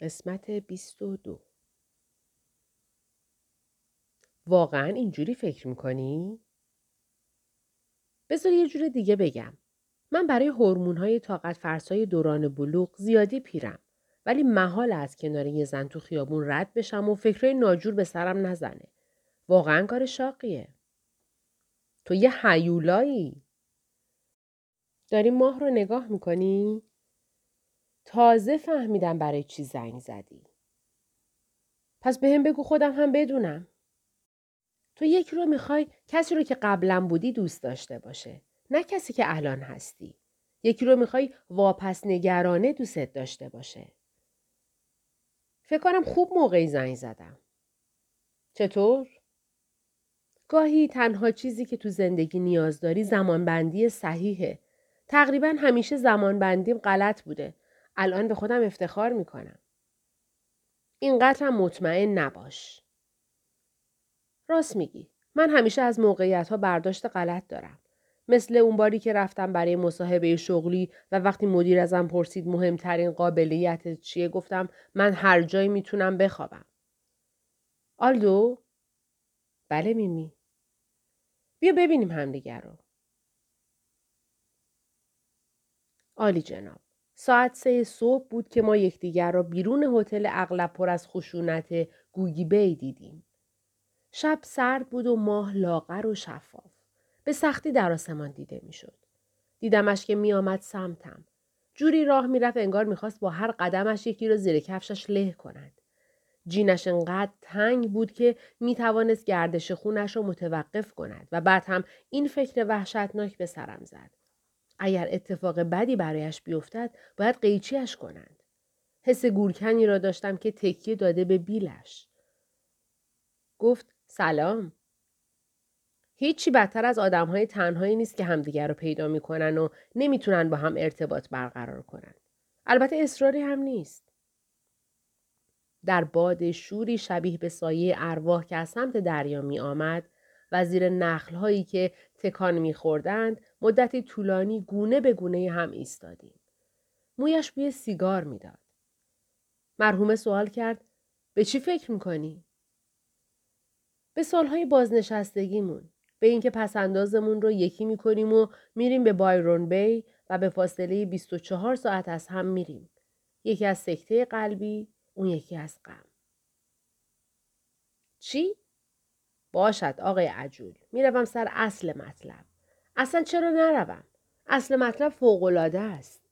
قسمت 22 واقعا اینجوری فکر می‌کنی؟ بذار یه جور دیگه بگم. من برای هورمون های طاقت فرسای دوران بلوغ زیادی پیرم. ولی محال از کنار یه زن تو خیابون رد بشم و فکرهای ناجور به سرم نزنه. واقعا کار شاقیه. تو یه حیولایی. داری ماه رو نگاه می‌کنی؟ تازه فهمیدم برای چی زنگ زدی. پس به هم بگو خودم هم بدونم. تو یک رو می‌خوای کسی رو که قبلا بودی دوست داشته باشه. نه کسی که الان هستی. یکی رو می‌خوای واپس نگرانه دوستت داشته باشه. فکر کنم خوب موقعی زنگ زدم. چطور؟ گاهی تنها چیزی که تو زندگی نیاز داری زمانبندی صحیحه. تقریبا همیشه زمانبندیم غلط بوده. الان به خودم افتخار می‌کنم. اینقدر هم مطمئن نباش. راست میگی. من همیشه از موقعیت ها برداشت غلط دارم. مثل اون باری که رفتم برای مصاحبه شغلی و وقتی مدیر ازم پرسید مهمترین قابلیت چیه گفتم من هر جایی می‌تونم بخوابم. آلدو؟ بله میمی. بیا ببینیم همدیگر رو. عالی جناب. ساعت سه صبح بود که ما یکدیگر را بیرون هتل اغلب پر از خشونت گوگی بی دیدیم. شب سرد بود و ماه لاغر و شفاف. به سختی در آسمان دیده می‌شد. دیدمش که میآمد سمتم. جوری راه می‌رفت انگار می‌خواست با هر قدمش یکی را زیر کفشش له کند. جینش انقدر تنگ بود که می توانست گردش خونش را متوقف کند و بعد هم این فکر وحشتناک به سرم زد. اگر اتفاق بدی برایش بیفتد باید قیچیش کنند. حس گورکنی را داشتم که تکیه داده به بیلش. گفت سلام. هیچی بدتر از آدم های تنهایی نیست که همدیگر رو پیدا می‌کنن و نمی‌تونن با هم ارتباط برقرار کنن. البته اصراری هم نیست. در باد شوری شبیه به سایه ارواح که از سمت دریا می آمد و زیر نخل هایی که تکان می خوردند مدتی طولانی گونه به گونه هم ایستادیم. مویش بوی سیگار می‌داد. مرحومه سوال کرد به چی فکر می‌کنی؟ به سالهای بازنشستگیمون. به اینکه پسندازمون رو یکی می‌کنیم و میریم به بایرون بی و به فاصله 24 ساعت از هم میریم. یکی از سکته قلبی، اون یکی از غم. چی؟ باشد آقای عجول. می‌روم سر اصل مطلب. اصلا چرا نروم؟ اصل مطلب فوقالعاده است.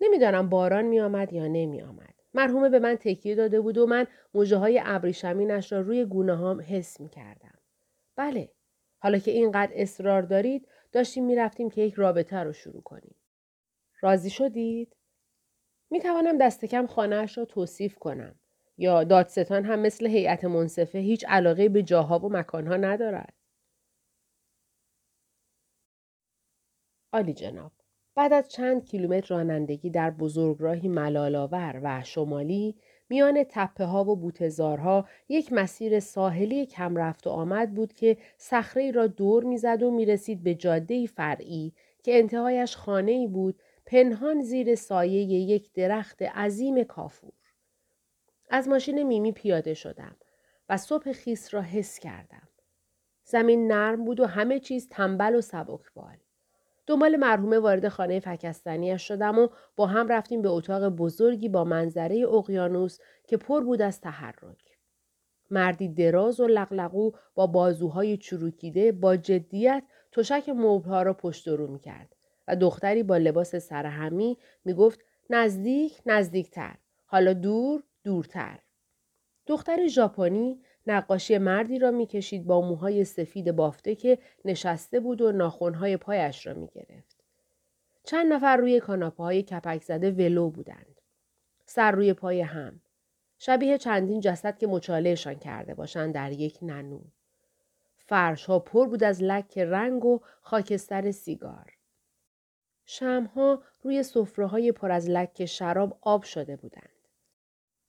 نمی‌دانم باران می آمد یا نمی آمد. مرحومه به من تکیه داده بود و من موجه های ابریشمینش را روی گونه هام حس می کردم. بله. حالا که اینقدر اصرار دارید داشتیم می‌رفتیم که یک رابطه رو شروع کنیم. راضی شدید؟ می توانم دست کم خانهاش را توصیف کنم. یا دادستان هم مثل هیئت منصفه هیچ علاقه به جاها و مکانها ندارد. عالی جناب. بعد از چند کیلومتر رانندگی در بزرگراهی ملالاور و شمالی میان تپه ها و بوتزارها یک مسیر ساحلی کم رفت و آمد بود که صخره را دور می‌زد و می‌رسید به جاده فرعی که انتهایش خانه ای بود پنهان زیر سایه یک درخت عظیم کافور. از ماشین میمی پیاده شدم و صبح خیس را حس کردم. زمین نرم بود و همه چیز تنبل و سبکبال. دنبال مرحومه وارد خانه فکستنیش شدم و با هم رفتیم به اتاق بزرگی با منظره اقیانوس که پر بود از تحرک. مردی دراز و لغلقو با بازوهای چروکیده با جدیت تشک مبلها را پشت رو می کرد و دختری با لباس سرهمی می گفت نزدیک نزدیکتر حالا دور دورتر. دختر ژاپنی نقاشی مردی را می‌کشید با موهای سفید بافته که نشسته بود و ناخونهای پایش را می‌گرفت. چند نفر روی کاناپه های کپک زده ولو بودند. سر روی پای هم. شبیه چندین جسد که مچالهشان کرده باشند در یک ننو. فرش ها پر بود از لک رنگ و خاکستر سیگار. شمع‌ها روی صفره های پر از لک شراب آب شده بودند.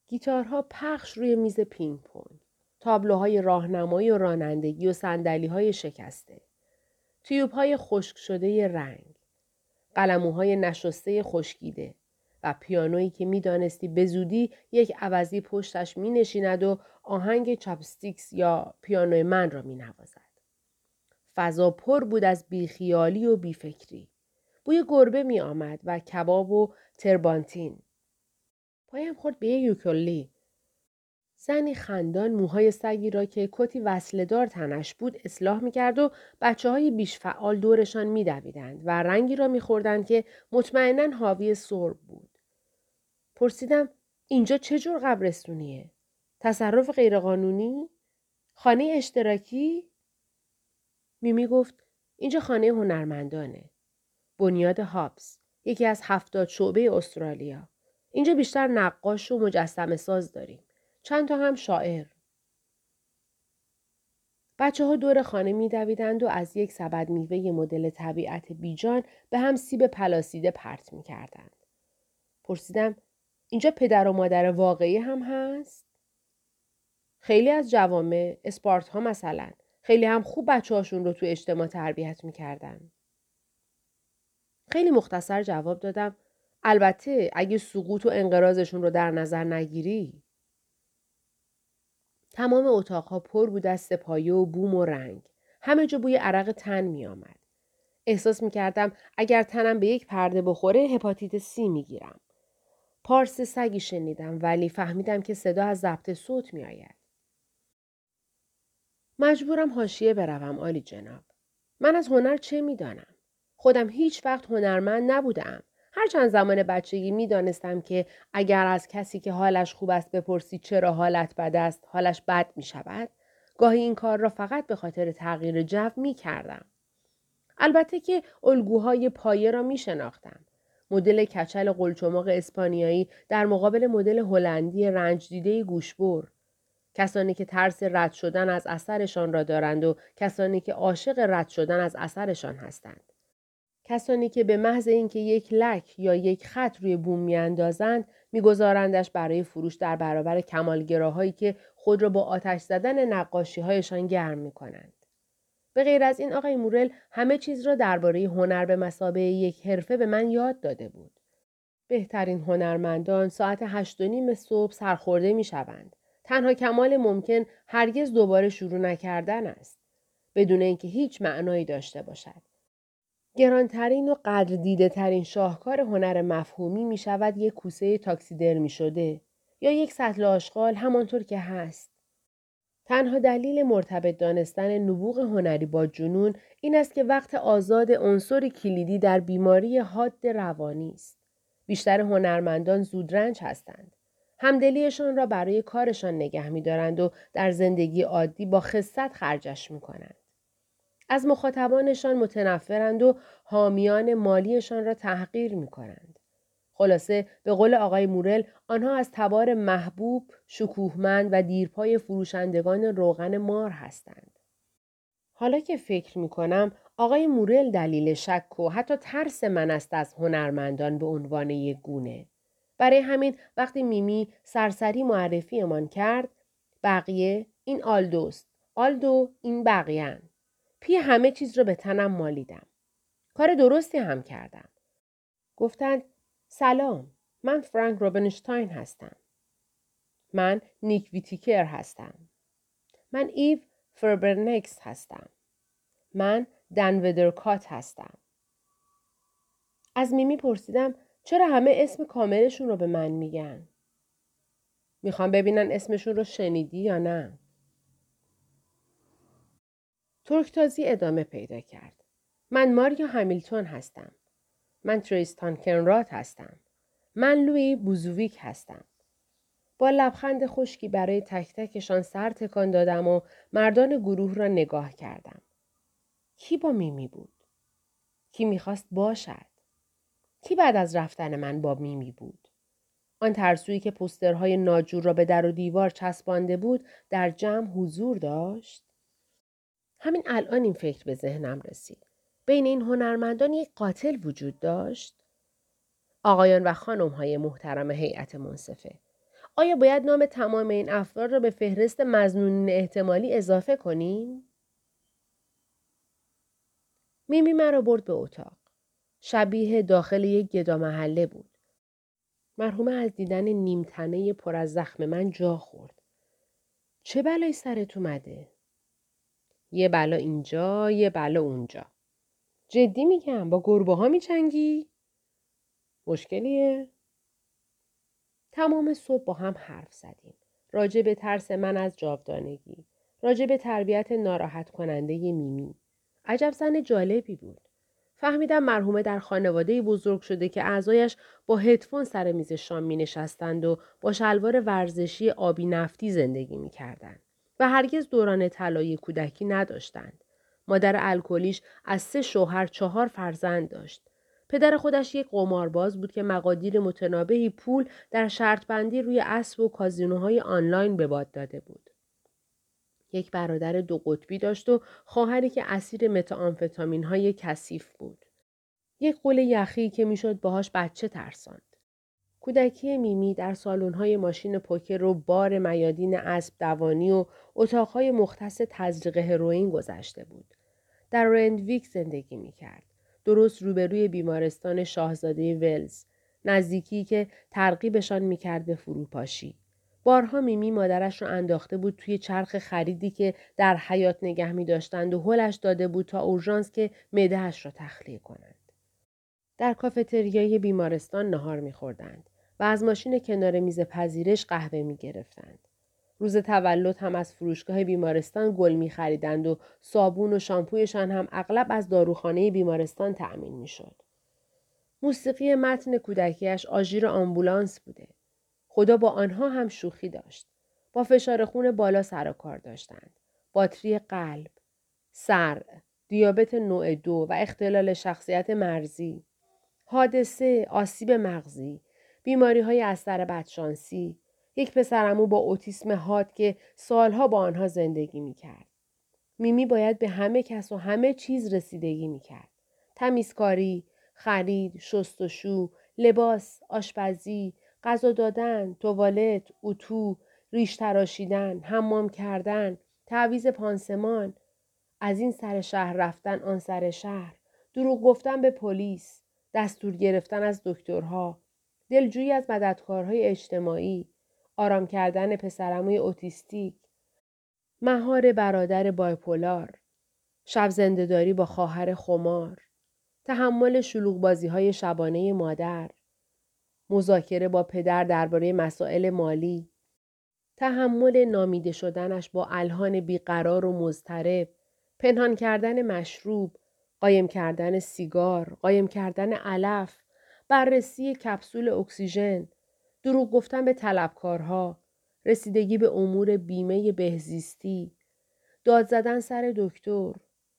گیتارها پخش روی میز پینگ پونگ. تابلوهای راهنمایی و رانندگی و صندلی های شکسته. تیوب های خشک شده رنگ. قلموهای نشسته خشکیده. و پیانویی که می‌دانستی به زودی یک عوضی پشتش می نشیند و آهنگ Chopsticks یا پیانوی من را می نوازد. فضا پر بود از بیخیالی و بیفکری. بوی گربه می آمد و کباب و تربانتین. پایم خورد به یک یوکولی. زنی خندان موهای سگی را که کتی وصلدار تنش بود اصلاح می کرد و بچه های بیش فعال دورشان می دویدند و رنگی را می خوردند که مطمئنا حاوی سرب بود. پرسیدم اینجا چه جور قبرستونیه؟ تصرف غیرقانونی؟ خانه اشتراکی؟ میمی گفت اینجا خانه هنرمندانه. بنیاد هابس. یکی از هفتاد شعبه استرالیا. اینجا بیشتر نقاش و مجسم ساز داریم. چند تا هم شاعر. بچه ها دور خانه می دویدند و از یک سبد میوه مدل طبیعت بیجان به هم سیب پلاسیده پرت می کردند. پرسیدم اینجا پدر و مادر واقعی هم هست؟ خیلی از جوامع اسپارت ها مثلا خیلی هم خوب بچه هاشون رو تو اجتماع تربیت می‌کردن. خیلی مختصر جواب دادم البته اگه سقوط و انقراضشون رو در نظر نگیری. تمام اتاقها پر بود از سپایه و بوم و رنگ. همه جا بوی عرق تن می آمد. احساس می کردم اگر تنم به یک پرده بخوره هپاتیت سی می گیرم. پارس سگی شنیدم ولی فهمیدم که صدا از ضبط صوت می آید. مجبورم حاشیه بروم آلی جناب. من از هنر چه می‌دانم؟ خودم هیچ وقت هنرمند نبودم. هرچند زمان بچگی می دانستم که اگر از کسی که حالش خوب است بپرسی چرا حالت بد است حالش بد می شود گاهی این کار را فقط به خاطر تغییر جو می کردم. البته که الگوهای پایه را می شناختم. مدل کچل قلچماق اسپانیایی در مقابل مدل هلندی رنج دیده گوشبر کسانی که ترس رد شدن از اثرشان را دارند و کسانی که عاشق رد شدن از اثرشان هستند. کسانی که به محض اینکه یک لک یا یک خط روی بوم میاندازند میگذارندش برای فروش در برابر کمالگراهایی که خود را با آتش زدن نقاشی هایشان گرم می کنند. به غیر از این آقای مورل همه چیز را درباره هنر به مسابه یک حرفه به من یاد داده بود. بهترین هنرمندان ساعت هشت و نیم صبح سرخورده می شوند. تنها کمال ممکن هرگز دوباره شروع نکردن است. بدون اینکه هیچ معنایی داشته باشد. گرانترین و قدر دیده ترین شاهکار هنر مفهومی می شود یک کوسه تاکسیدرمی شده یا یک سطل آشغال همانطور که هست. تنها دلیل مرتبط دانستن نبوغ هنری با جنون این است که وقت آزاد عنصر کلیدی در بیماری حاد روانی است. بیشتر هنرمندان زودرنج هستند. همدلیشان را برای کارشان نگه می دارند و در زندگی عادی با خصت خرجش می کنند. از مخاطبانشان متنفرند و حامیان مالیشان را تحقیر می کنند. خلاصه به قول آقای مورل آنها از تبار محبوب، شکوهمند و دیرپای فروشندگان روغن مار هستند. حالا که فکر می کنم آقای مورل دلیل شک و حتی ترس من است از هنرمندان به عنوان یک گونه. برای همین وقتی میمی سرسری معرفیمان کرد بقیه این آلدوست آلدو این بقیهن پی همه چیز را به تنم مالیدم. کار درستی هم کردم. گفتند سلام من فرانک روبنشتاین هستم. من نیک ویتیکر هستم. من ایو فربرنکس هستم. من دن ودرکات هستم. از میمی پرسیدم چرا همه اسم کاملشون رو به من میگن؟ می‌خوان ببینن اسمشون رو شنیدی یا نه؟ ترکتازی ادامه پیدا کرد. من ماریا همیلتون هستم. من تریستان کنرات هستم. من لوی بوزویک هستم. با لبخند خشکی برای تک تکشان سر تکان دادم و مردان گروه را نگاه کردم. کی با میمی بود؟ کی می‌خواست باشد؟ کی بعد از رفتن من با میمی بود؟ آن ترسویی که پسترهای ناجور را به در و دیوار چسبانده بود در جمع حضور داشت؟ همین الان این فکر به ذهنم رسید. بین این هنرمندان یک قاتل وجود داشت؟ آقایان و خانم های محترم هیئت منصفه. آیا باید نام تمام این افراد را به فهرست مزنونین احتمالی اضافه کنیم؟ میمی مرا برد به اتاق. شبیه داخل یک گدا محله بود. مرحومه از دیدن نیمتنه پر از زخم من جا خورد. چه بلایی سرت اومده؟ یه بلا اینجا، یه بلا اونجا. جدی میگم با گربه ها میچنگی؟ مشکلیه؟ تمام صبح با هم حرف زدیم. راجع به ترس من از جاودانگی. راجع به تربیت ناراحت کننده میمی. عجب زن جالبی بود. فهمیدم مرحومه در خانواده بزرگ شده که اعضایش با هدفون سر میز شام می نشستند و با شلوار ورزشی آبی نفتی زندگی می کردند. و هرگز دوران طلایی کودکی نداشتند. مادر الکلیش از سه شوهر چهار فرزند داشت. پدر خودش یک قمارباز بود که مقادیر متنابهی پول در شرط بندی روی اسب و کازینوهای آنلاین به باد داده بود. یک برادر دو قطبی داشت و خواهری که اسیر متامفتامین های کثیف بود. یک قول یخی که می‌شد باهاش بچه ترساند. کودکی میمی در سالن‌های ماشین پوکر و بار میادین اسب دوانی و اتاقهای مختص تزریق هروئین گذشته بود. در رندویک زندگی می‌کرد. درست روبروی بیمارستان شاهزاده ولز. نزدیکی که ترغیبشان می‌کرد به فروپاشی. بارها میمی مادرش را انداخته بود توی چرخ خریدی که در حیات نگه می داشتند و هلش داده بود تا اورژانس که معدهاش را تخلیه کنند. در کافتریای بیمارستان نهار میخوردند و از ماشین کنار میز پذیرش قهوه می گرفتند. روز تولد هم از فروشگاه بیمارستان گل می خریدند و صابون و شامپویشان هم اغلب از داروخانه بیمارستان تأمین می شد. موسیقی متن کودکیش آژیر آمبولانس بوده. خدا با آنها هم شوخی داشت. با فشار خون بالا سر و کار داشتند. باتری قلب، سر، دیابت نوع دو و اختلال شخصیت مرزی، حادثه، آسیب مغزی، بیماری های از سر بدشانسی، یک پسرمو با اوتیسم حاد که سالها با آنها زندگی می کرد. میمی باید به همه کس و همه چیز رسیدگی می کرد. تمیزکاری، خرید، شستشو، لباس، آشپزی، غذا دادن، توالت، اتو، ریش تراشیدن، حمام کردن، تعویز پانسمان، از این سر شهر رفتن آن سر شهر، دروغ گفتن به پلیس، دستور گرفتن از دکترها، دلجویی از مددکارهای اجتماعی، آرام کردن پسرموی اوتیستیک، مهار برادر بایپولار، شب زندهداری با خواهر خمار، تحمل شلوغ بازی های شبانه مادر، مذاکره با پدر درباره مسائل مالی، تحمل نامیده شدنش با الهان بیقرار و مضطرب، پنهان کردن مشروب، قایم کردن سیگار، قایم کردن علف، بررسی کپسول اکسیژن، دروغ گفتن به طلبکارها، رسیدگی به امور بیمه بهزیستی، داد زدن سر دکتر،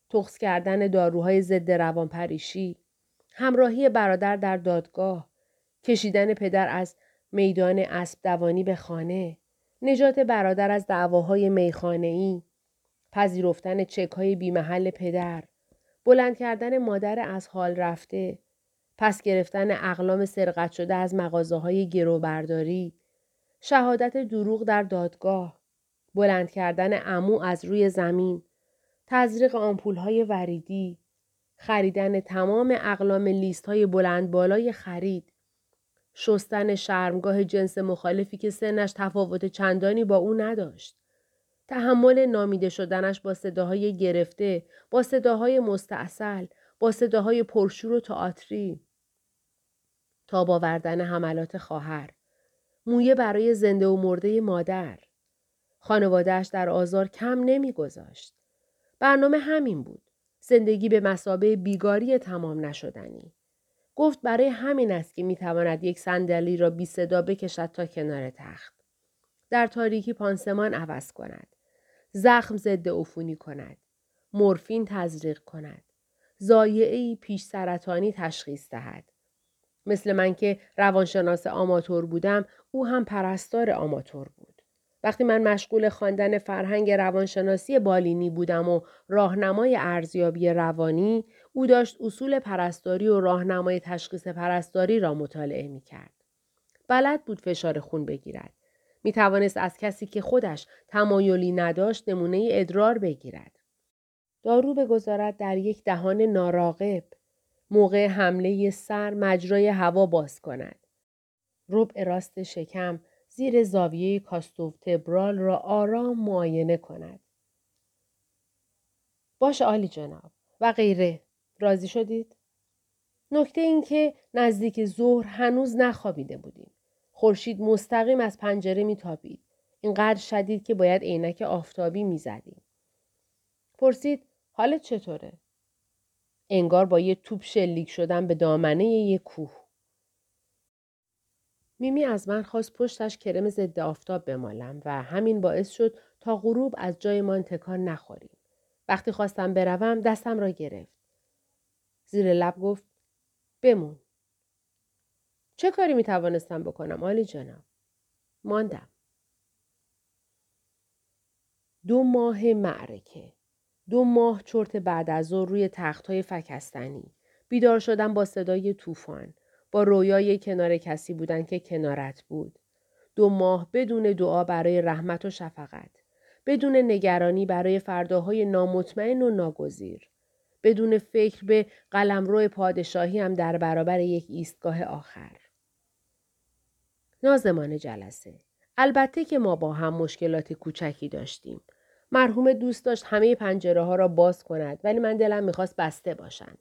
تخص کردن داروهای ضد روانپریشی، همراهی برادر در دادگاه، کشیدن پدر از میدان اسب دوانی به خانه، نجات برادر از دعواهای میخانه‌ای، پذیرفتن چک های بیمحل پدر، بلند کردن مادر از حال رفته، پس گرفتن اقلام سرقت شده از مغازه های گروبرداری، شهادت دروغ در دادگاه، بلند کردن امو از روی زمین، تزریق آمپول های وریدی، خریدن تمام اقلام لیست های بلند بالای خرید، شستن شرمگاه جنس مخالفی که سنش تفاوت چندانی با او نداشت. تحمل نامیده شدنش با صداهای گرفته، با صداهای مستاصل، با صداهای پرشور و تئاتری. تا آوردن حملات خواهر. مویه برای زنده و مرده مادر. خانوادهش در آزار کم نمیگذاشت. برنامه همین بود. زندگی به مسابه بیگاری تمام نشدنی. گفت برای همین است که می‌تواند یک صندلی را بی صدا بکشد تا کنار تخت. در تاریکی پانسمان عوض کند. زخم ضد عفونی کند. مورفین تزریق کند. زایعی پیش سرطانی تشخیص دهد. مثل من که روانشناس آماتور بودم او هم پرستار آماتور بود. وقتی من مشغول خواندن فرهنگ روانشناسی بالینی بودم و راهنمای ارزیابی روانی او داشت اصول پرستاری و راهنمای تشخیص پرستاری را مطالعه می کرد. بلد بود فشار خون بگیرد. می توانست از کسی که خودش تمایلی نداشت نمونه ادرار بگیرد. دارو بگذارد در یک دهان ناراقب. موقع حمله سر مجرای هوا باز کند. ربع راست شکم زیر زاویه کاستوتبرال را آرام معاینه کند. باش عالی جناب و غیره. راضی شدید؟ نکته این که نزدیک ظهر هنوز نخوابیده بودیم. خورشید مستقیم از پنجره میتابید. اینقدر شدید که باید عینک آفتابی می‌زدیم. پرسید حالت چطوره؟ انگار با یه توپ شلیک شدن به دامنه یه کوه. میمی از من خواست پشتش کرم ضد آفتاب بمالم و همین باعث شد تا غروب از جایمان تکان نخوریم. وقتی خواستم بروم دستم را گرفت. زیر لب گفت بمون. چه کاری می توانستم بکنم آلی جناب؟ ماندم. دو ماه معرکه. دو ماه چرت بعد از روی تخت های فکستنی. بیدار شدم با صدای طوفان. با رویای کنار کسی بودن که کنارت بود. دو ماه بدون دعا برای رحمت و شفقت. بدون نگرانی برای فرداهای نامطمئن و ناگزیر. بدون فکر به قلمرو پادشاهی هم در برابر یک ایستگاه آخر. نازمان جلسه. البته که ما با هم مشکلات کوچکی داشتیم. مرحوم دوست داشت همه پنجره ها را باز کند ولی من دلم می‌خواست بسته باشند.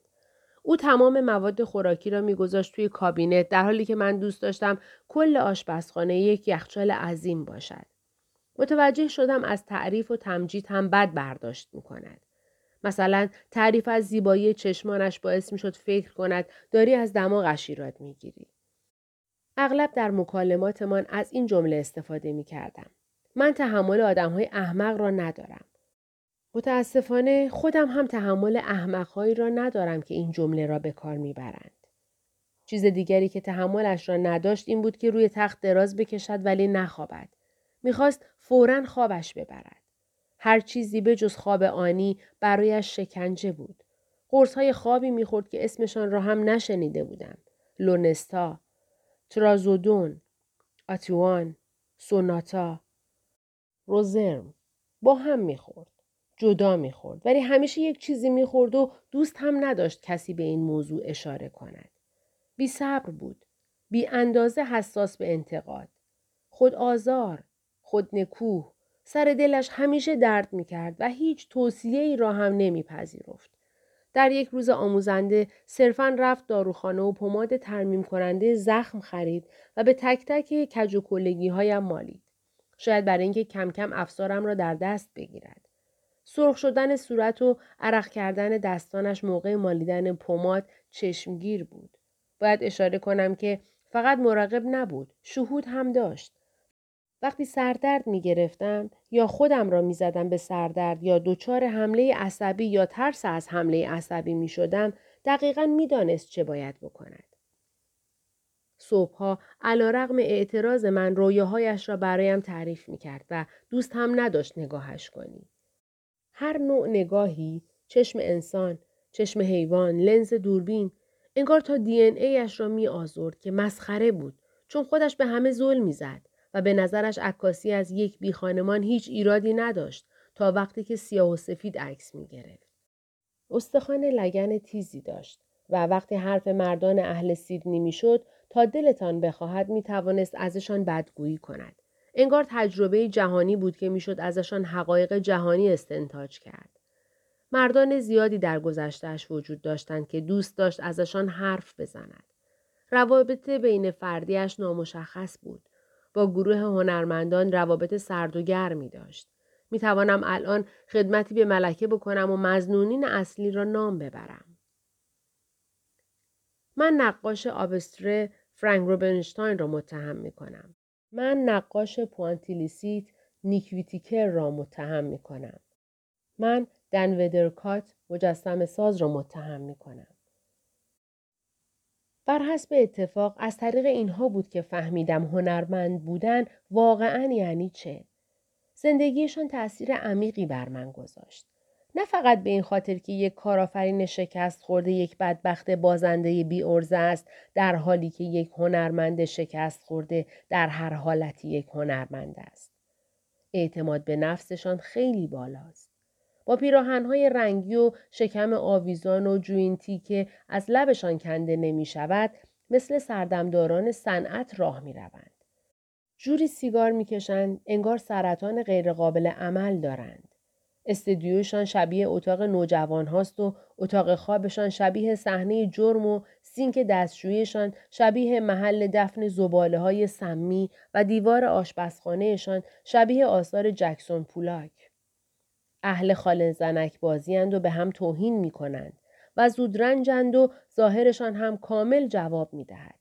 او تمام مواد خوراکی را میگذاشت توی کابینت در حالی که من دوست داشتم کل آشپزخانه یک یخچال عظیم باشد. متوجه شدم از تعریف و تمجید هم بد برداشت می کند. مثلا تعریف از زیبایی چشمانش باعث می شد فکر کند داری از دماغش ایراد می گیری. اغلب در مکالماتمان از این جمله استفاده می کردم. من تحمل آدم های احمق را ندارم. متاسفانه خودم هم تحمل احمقهایی را ندارم که این جمله را به کار می‌برند. چیز دیگری که تحملش را نداشت این بود که روی تخت دراز بکشد ولی نخوابد. می‌خواست فورا خوابش ببرد. هر چیزی به جز خواب آنی برایش شکنجه بود. قرص های خوابی می‌خورد که اسمشان را هم نشنیده بودم. لونستا، ترازودون، آتوان، سوناتا، روزرم با هم می‌خورد. جدا می‌خورد ولی همیشه یک چیزی می‌خورد و دوست هم نداشت کسی به این موضوع اشاره کند. بی صبر بود. بی اندازه حساس به انتقاد. خود آزار. خود نکوه. سر دلش همیشه درد می‌کرد و هیچ توصیه ای را هم نمیپذیرفت. در یک روز آموزنده صرفا رفت داروخانه و پماد ترمیم کننده زخم خرید و به تک تک کج و هایم مالید. شاید برای اینکه کم کم افسارم را در دست بگیرد. سرخ شدن صورت و عرق کردن دستانش موقع مالیدن پماد چشمگیر بود. باید اشاره کنم که فقط مراقب نبود، شهود هم داشت. وقتی سردرد می گرفتم یا خودم را می زدم به سردرد یا دچار حمله عصبی یا ترس از حمله عصبی می شدم دقیقا می دانست چه باید بکند. صبحها علا رقم اعتراض من رویاهایش را برایم تعریف می کرد و دوست هم نداشت نگاهش کنی. هر نوع نگاهی، چشم انسان، چشم حیوان، لنز دوربین، انگار تا دی این ایش را می آزرد که مسخره بود چون خودش به همه ظلم می زد و به نظرش عکاسی از یک بی خانمان هیچ ایرادی نداشت تا وقتی که سیاه و سفید عکس می گرفت. استخوان لگن تیزی داشت و وقتی حرف مردان اهل سیدنی می شد تا دلتان بخواهد می توانست ازشان بدگویی کند. انگار تجربه جهانی بود که می‌شد ازشان حقایق جهانی استنتاج کرد. مردان زیادی در گذشتهش وجود داشتند که دوست داشت ازشان حرف بزند. روابط بین فردیش نامشخص بود. با گروه هنرمندان روابط سرد و گرمی داشت. می توانم الان خدمتی به ملکه بکنم و مزنونین اصلی را نام ببرم. من نقاش آبستره فرانک روبنشتاین را متهم می کنم. من نقاش پوانتیلیسیت نیکویتیکر را متهم می کنم. من دن ودرکات مجسم ساز را متهم می کنم. بر حسب اتفاق از طریق اینها بود که فهمیدم هنرمند بودن واقعا یعنی چه. زندگیشان تأثیر عمیقی بر من گذاشت. نه فقط به این خاطر که یک کارآفرین شکست خورده یک بدبخت بازنده بی ارزه است در حالی که یک هنرمند شکست خورده در هر حالتی یک هنرمند است. اعتماد به نفسشان خیلی بالاست. با پیراهنهای رنگی و شکم آویزان و جوینتی که از لبشان کنده نمی شود، مثل سردمداران صنعت راه می روند. جوری سیگار می‌کشند انگار سرطان غیرقابل عمل دارند. استدیوشان شبیه اتاق نوجوان هاست و اتاق خوابشان شبیه صحنه جرم و سینک دستشویشان شبیه محل دفن زباله های سمی و دیوار آشپزخانهشان شبیه آثار جکسون پولاک. اهل خال زنک بازیند و به هم توهین می کنند و زودرنجند و ظاهرشان هم کامل جواب می دهد.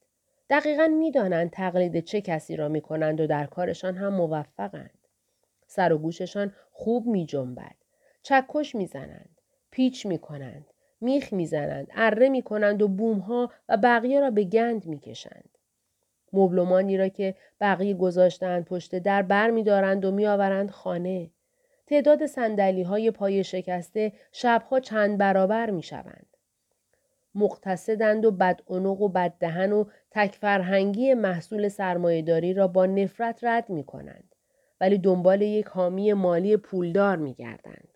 دقیقا می دانند تقلید چه کسی را می کنند و در کارشان هم موفقند. سر و گوششان خوب می جنبد. چکش می زنند. پیچ می کنند. میخ می زنند. اره می کنند و بومها و بقیه را به گند می کشند. مبلمانی را که بقیه گذاشتند پشت در بر می دارند و می آورند خانه. تعداد سندلی های پای شکسته شبها چند برابر می شوند. مقتصدند و بدعنق و بددهن و تکفرهنگی محصول سرمایهداری را با نفرت رد می کنند. ولی دنبال یک حامی مالی پولدار می گردند.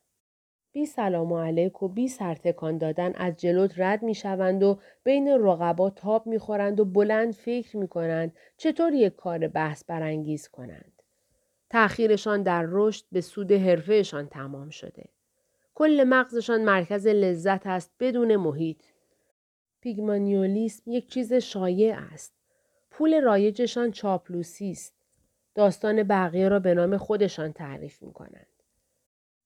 بی سلام و علیک و بی سرتکان دادن از جلوت رد می شوند و بین رقبا تاب می خورند و بلند فکر می کنند چطور یک کار بحث برانگیز کنند. تأخیرشان در رشد به سود حرفهشان تمام شده. کل مغزشان مرکز لذت است بدون محیط. پیگمانیولیسم یک چیز شایع است. پول رایجشان چاپلوسی است. داستان بقیه را به نام خودشان تعریف می کنند.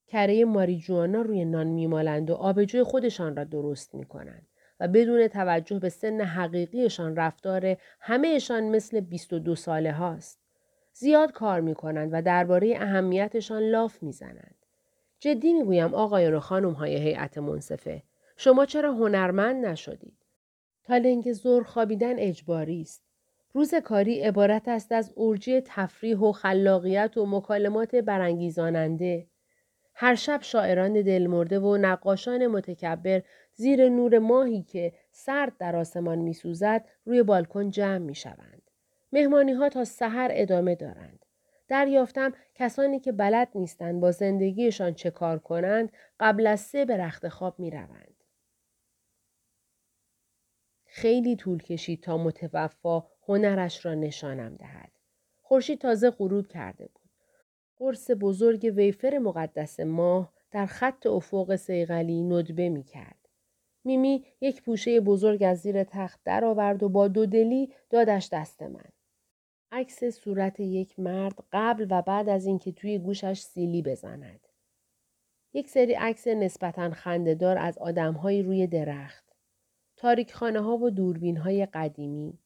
کره ماریجوانا روی نان میمالند و آبجوی خودشان را درست می کنند و بدون توجه به سن حقیقیشان رفتار همهشان مثل 22 ساله هاست. زیاد کار می کنند و درباره اهمیتشان لاف می زنند. جدی می گویم آقایان و خانم های هیئت منصفه شما چرا هنرمند نشدید؟ تا لنگ زور خوابیدن اجباری است. روز کاری عبارت است از ارجی تفریح و خلاقیت و مکالمات برانگیزاننده. هر شب شاعران دلمرده و نقاشان متکبر زیر نور ماهی که سرد در آسمان میسوزد روی بالکن جمع می شوند. مهمانی ها تا سحر ادامه دارند. دریافتم کسانی که بلد نیستند با زندگیشان چه کار کنند قبل از سه به رخت خواب می روند. خیلی طول کشید تا متوفا هنرش را نشانم دهد. خورشید تازه غروب کرده بود. قرص بزرگ ویفر مقدس ماه در خط افق سیغلی ندبه می کرد. میمی یک پوشه بزرگ از زیر تخت درآورد و با دودلی دادش دست من. عکس صورت یک مرد قبل و بعد از اینکه توی گوشش سیلی بزند. یک سری عکس نسبتا خندهدار از آدمهایی روی درخت. تاریکخانه ها و دوربین های قدیمی،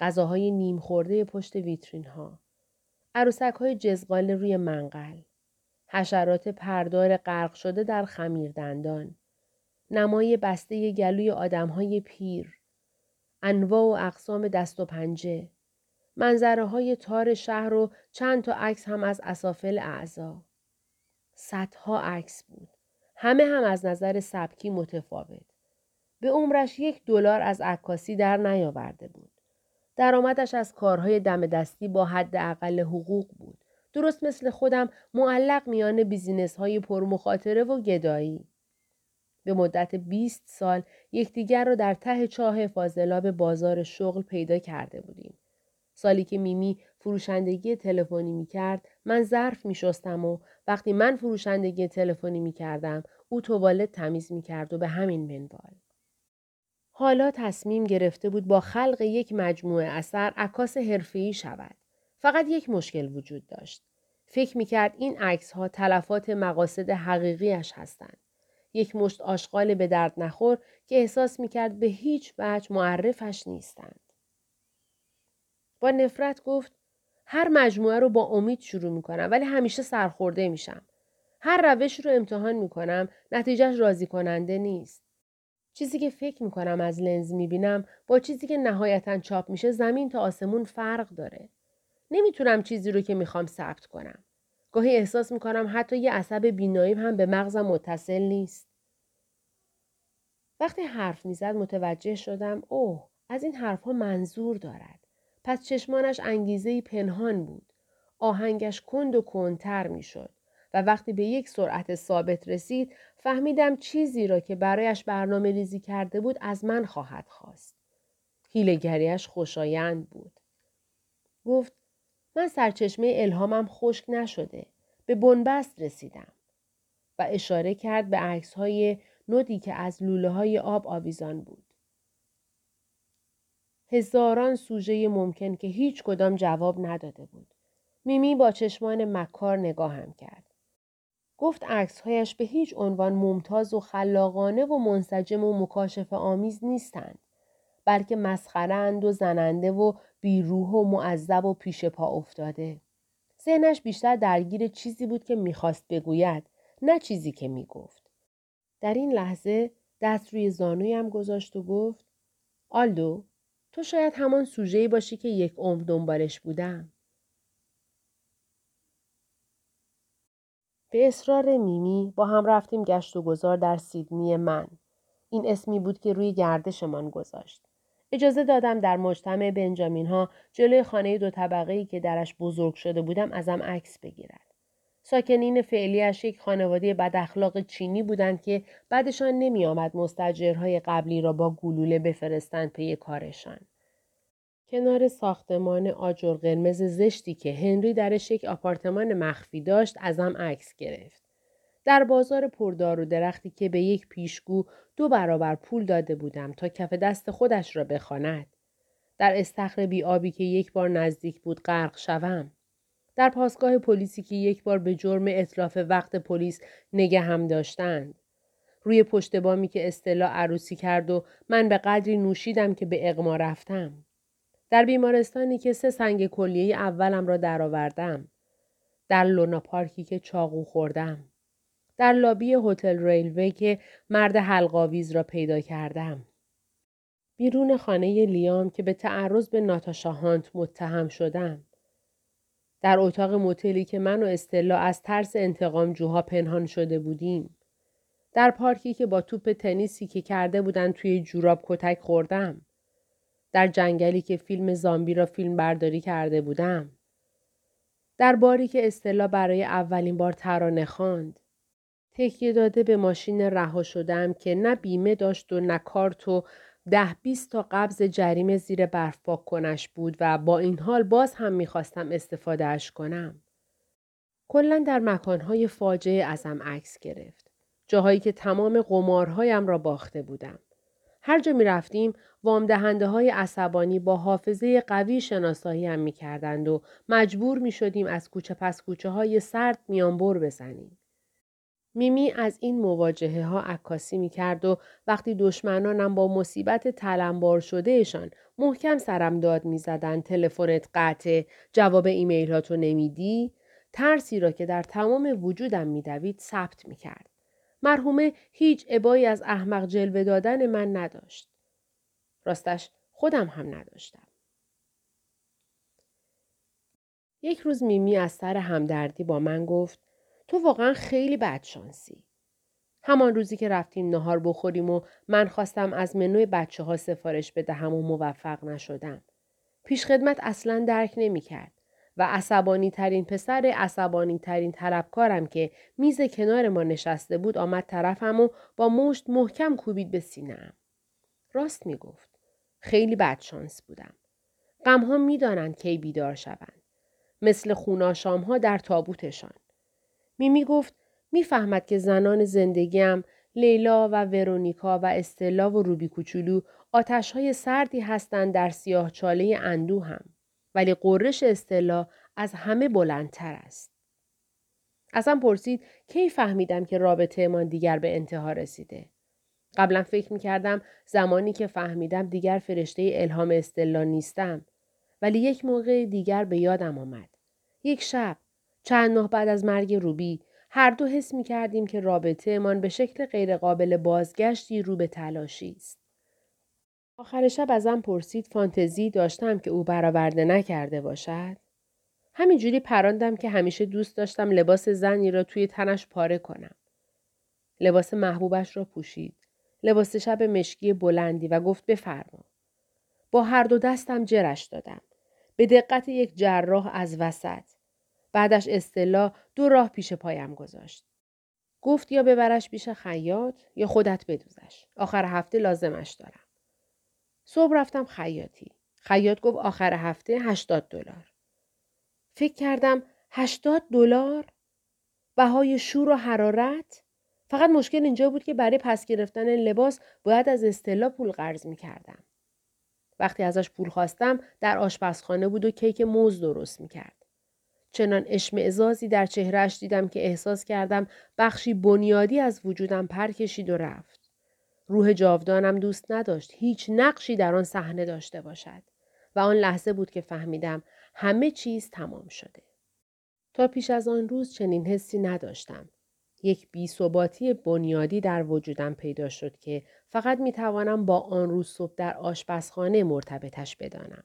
غذاهای نیم خورده پشت ویترین ها، عروسک های جزغال روی منقل، حشرات پردار غرق شده در خمیر دندان، نمای بسته گلوی آدم های پیر، انواع و اقسام دست و پنجه، منظره های تار شهر و چند تا عکس هم از اسافل اعضا. صدها عکس بود. همه هم از نظر سبکی متفاوت. به عمرش یک دلار از عکاسی در نیاورده بود. درآمدش از کارهای دم دستی با حد اقل حقوق بود. درست مثل خودم معلق میان بیزینس های پرمخاطره و گدایی. به مدت 20 سال یکدیگر را در ته چاه فاضلاب بازار شغل پیدا کرده بودیم. سالی که میمی فروشندگی تلفنی می کرد من ظرف می شستم و وقتی من فروشندگی تلفنی می کردم او توالت تمیز می کرد و به همین منوال. حالا تصمیم گرفته بود با خلق یک مجموعه اثر عکاس حرفه‌ای شود. فقط یک مشکل وجود داشت. فکر می‌کرد این عکس ها تلفات مقاصد حقیقیش هستند. یک مشت آشغال به درد نخور که احساس می‌کرد به هیچ وجه معرفش نیستند. با نفرت گفت هر مجموعه رو با امید شروع می‌کنم ولی همیشه سرخورده میشم. هر روش رو امتحان می‌کنم نتیجهش راضی کننده نیست. چیزی که فکر می‌کنم از لنز می‌بینم با چیزی که نهایتا چاپ میشه زمین تا آسمون فرق داره. نمی‌تونم چیزی رو که می‌خوام ثبت کنم. گاهی احساس می‌کنم حتی یه عصب بیناییم هم به مغزم متصل نیست. وقتی حرف می‌زد متوجه شدم اوه از این حرفها منظور دارد. پس چشمانش انگیزه پنهان بود. آهنگش کند و کندتر می‌شد. و وقتی به یک سرعت ثابت رسید فهمیدم چیزی را که برایش برنامه ریزی کرده بود از من خواهد خواست. هیلگریش خوشایند بود. گفت من سرچشمه الهامم خشک نشده. به بنبست رسیدم. و اشاره کرد به عکس های نودی که از لوله های آب آویزان بود. هزاران سوژه ممکن که هیچ کدام جواب نداده بود. میمی با چشمان مکار نگاهم کرد. گفت عکسهایش به هیچ عنوان ممتاز و خلاقانه و منسجم و مکاشف آمیز نیستند. بلکه مسخرند و زننده و بیروح و معذب و پیش پا افتاده. ذهنش بیشتر درگیر چیزی بود که می‌خواست بگوید نه چیزی که می‌گفت. در این لحظه دست روی زانویم گذاشت و گفت آلدو تو شاید همان سوژه‌ای باشی که یک عمر دنبالش بودم. به اصرار میمی با هم رفتیم گشت و گذار در سیدنی من. این اسمی بود که روی گردشمان گذاشت. اجازه دادم در مجتمع بنجامین ها جلوی خانه دو طبقه ای که درش بزرگ شده بودم ازم عکس بگیرد. ساکنین فعلیش یک خانواده بد اخلاق چینی بودند که بعدشان نمی آمد مستجرهای قبلی را با گلوله بفرستند پی کارشان. کنار ساختمان آجر قرمز زشتی که هنری درش یک آپارتمان مخفی داشت ازم عکس گرفت. در بازار پردار و درختی که به یک پیشگو دو برابر پول داده بودم تا کف دست خودش را بخواند. در استخر بی آبی که یک بار نزدیک بود غرق شوم. در پاسگاه پلیسی که یک بار به جرم اطلاف وقت پلیس نگه هم داشتند. روی پشت بامی که استلا عروسی کرد و من به قدری نوشیدم که به اقما رفتم. در بیمارستانی که سه سنگ کلیه اولم را درآوردم. در لونا پارکی که چاقو خوردم. در لابی هتل ریلوی که مرد حلقاویز را پیدا کردم. بیرون خانه لیام که به تعرض به ناتاشا هانت متهم شدم. در اتاق موتلی که من و استلا از ترس انتقام جوها پنهان شده بودیم. در پارکی که با توپ تنیسی که کرده بودن توی جوراب کتک خوردم. در جنگلی که فیلم زامبی را فیلم برداری کرده بودم. در باری که استلا برای اولین بار ترانه خواند. تکیه داده به ماشین رها شدم که نه بیمه داشت و نه کارت و ده بیست تا قبض جریمه زیر برف پاک کنش بود و با این حال باز هم می‌خواستم استفادهش کنم. کلا در مکانهای فاجعه ازم عکس گرفت. جاهایی که تمام قمارهایم را باخته بودم. هر جا می رفتیم وام دهنده های عصبانی با حافظه قوی شناسایی هم می کردند و مجبور می شدیم از کوچه پس کوچه های سرد میانبر بزنیم. میمی از این مواجهه ها عکاسی می کرد و وقتی دشمنانم با مصیبت تلمبار شدهشان محکم سرم داد می زدن تلفنت قطع جواب ایمیل ها تو نمیدی ترسی را که در تمام وجودم میدوید ثبت می کرد. مرحومه هیچ عبایی از احمق جلوه دادن من نداشت. راستش خودم هم نداشتم. یک روز میمی از سر همدردی با من گفت تو واقعا خیلی بدشانسی. همان روزی که رفتیم نهار بخوریم و من خواستم از منوی بچه ها سفارش بدهم و موفق نشدم. پیشخدمت اصلا درک نمی کرد. و عصبانی ترین پسر عصبانی ترین طلبکارم که میز کنار ما نشسته بود آمد طرفم و با مشت محکم کوبید به سینم. راست می گفت. خیلی بدشانس بودم. غمها می‌دانند کی بیدار شوند. مثل خوناشام ها در تابوتشان. میمی گفت می‌فهمد که زنان زندگیم لیلا و ورونیکا و استلا و روبی کوچولو آتش های سردی هستند در سیاه چاله اندو هم. ولی قررش استلا از همه بلندتر است. ازم پرسید کی فهمیدم که رابطه من دیگر به انتها رسیده. قبلا فکر می کردم زمانی که فهمیدم دیگر فرشته الهام استلا نیستم. ولی یک موقع دیگر به یادم آمد. یک شب چند ماه بعد از مرگ روبی هر دو حس می کردیم که رابطه من به شکل غیرقابل بازگشتی رو به تلاشی است. آخر شب ازم پرسید فانتزی داشتم که او برآورده نکرده باشد. همینجوری پراندم که همیشه دوست داشتم لباس زنی را توی تنش پاره کنم. لباس محبوبش را پوشید. لباس شب مشکی بلندی و گفت بفرما. با هر دو دستم جرش دادم. به دقت یک جراح از وسط. بعدش استلا دو راه پیش پایم گذاشت. گفت یا ببرش پیش خیاط یا خودت بدوزش. آخر هفته لازمش دارم. صبح رفتم خیاطی. خیاط گفت آخر هفته 80 دلار. فکر کردم 80 دلار؟ بهای شور و حرارت؟ فقط مشکل اینجا بود که برای پس گرفتن لباس باید از استلا پول قرض می کردم. وقتی ازش پول خواستم در آشپزخانه بود و کیک موز درست می کرد. چنان اشمعزازی در چهرهش دیدم که احساس کردم بخشی بنیادی از وجودم پر کشید و رفت. روح جاودانم دوست نداشت هیچ نقشی در آن صحنه داشته باشد و آن لحظه بود که فهمیدم همه چیز تمام شده. تا پیش از آن روز چنین حسی نداشتم. یک بیثباتی بنیادی در وجودم پیدا شد که فقط می توانم با آن روز صبح در آشپزخانه مرتبطش بدانم.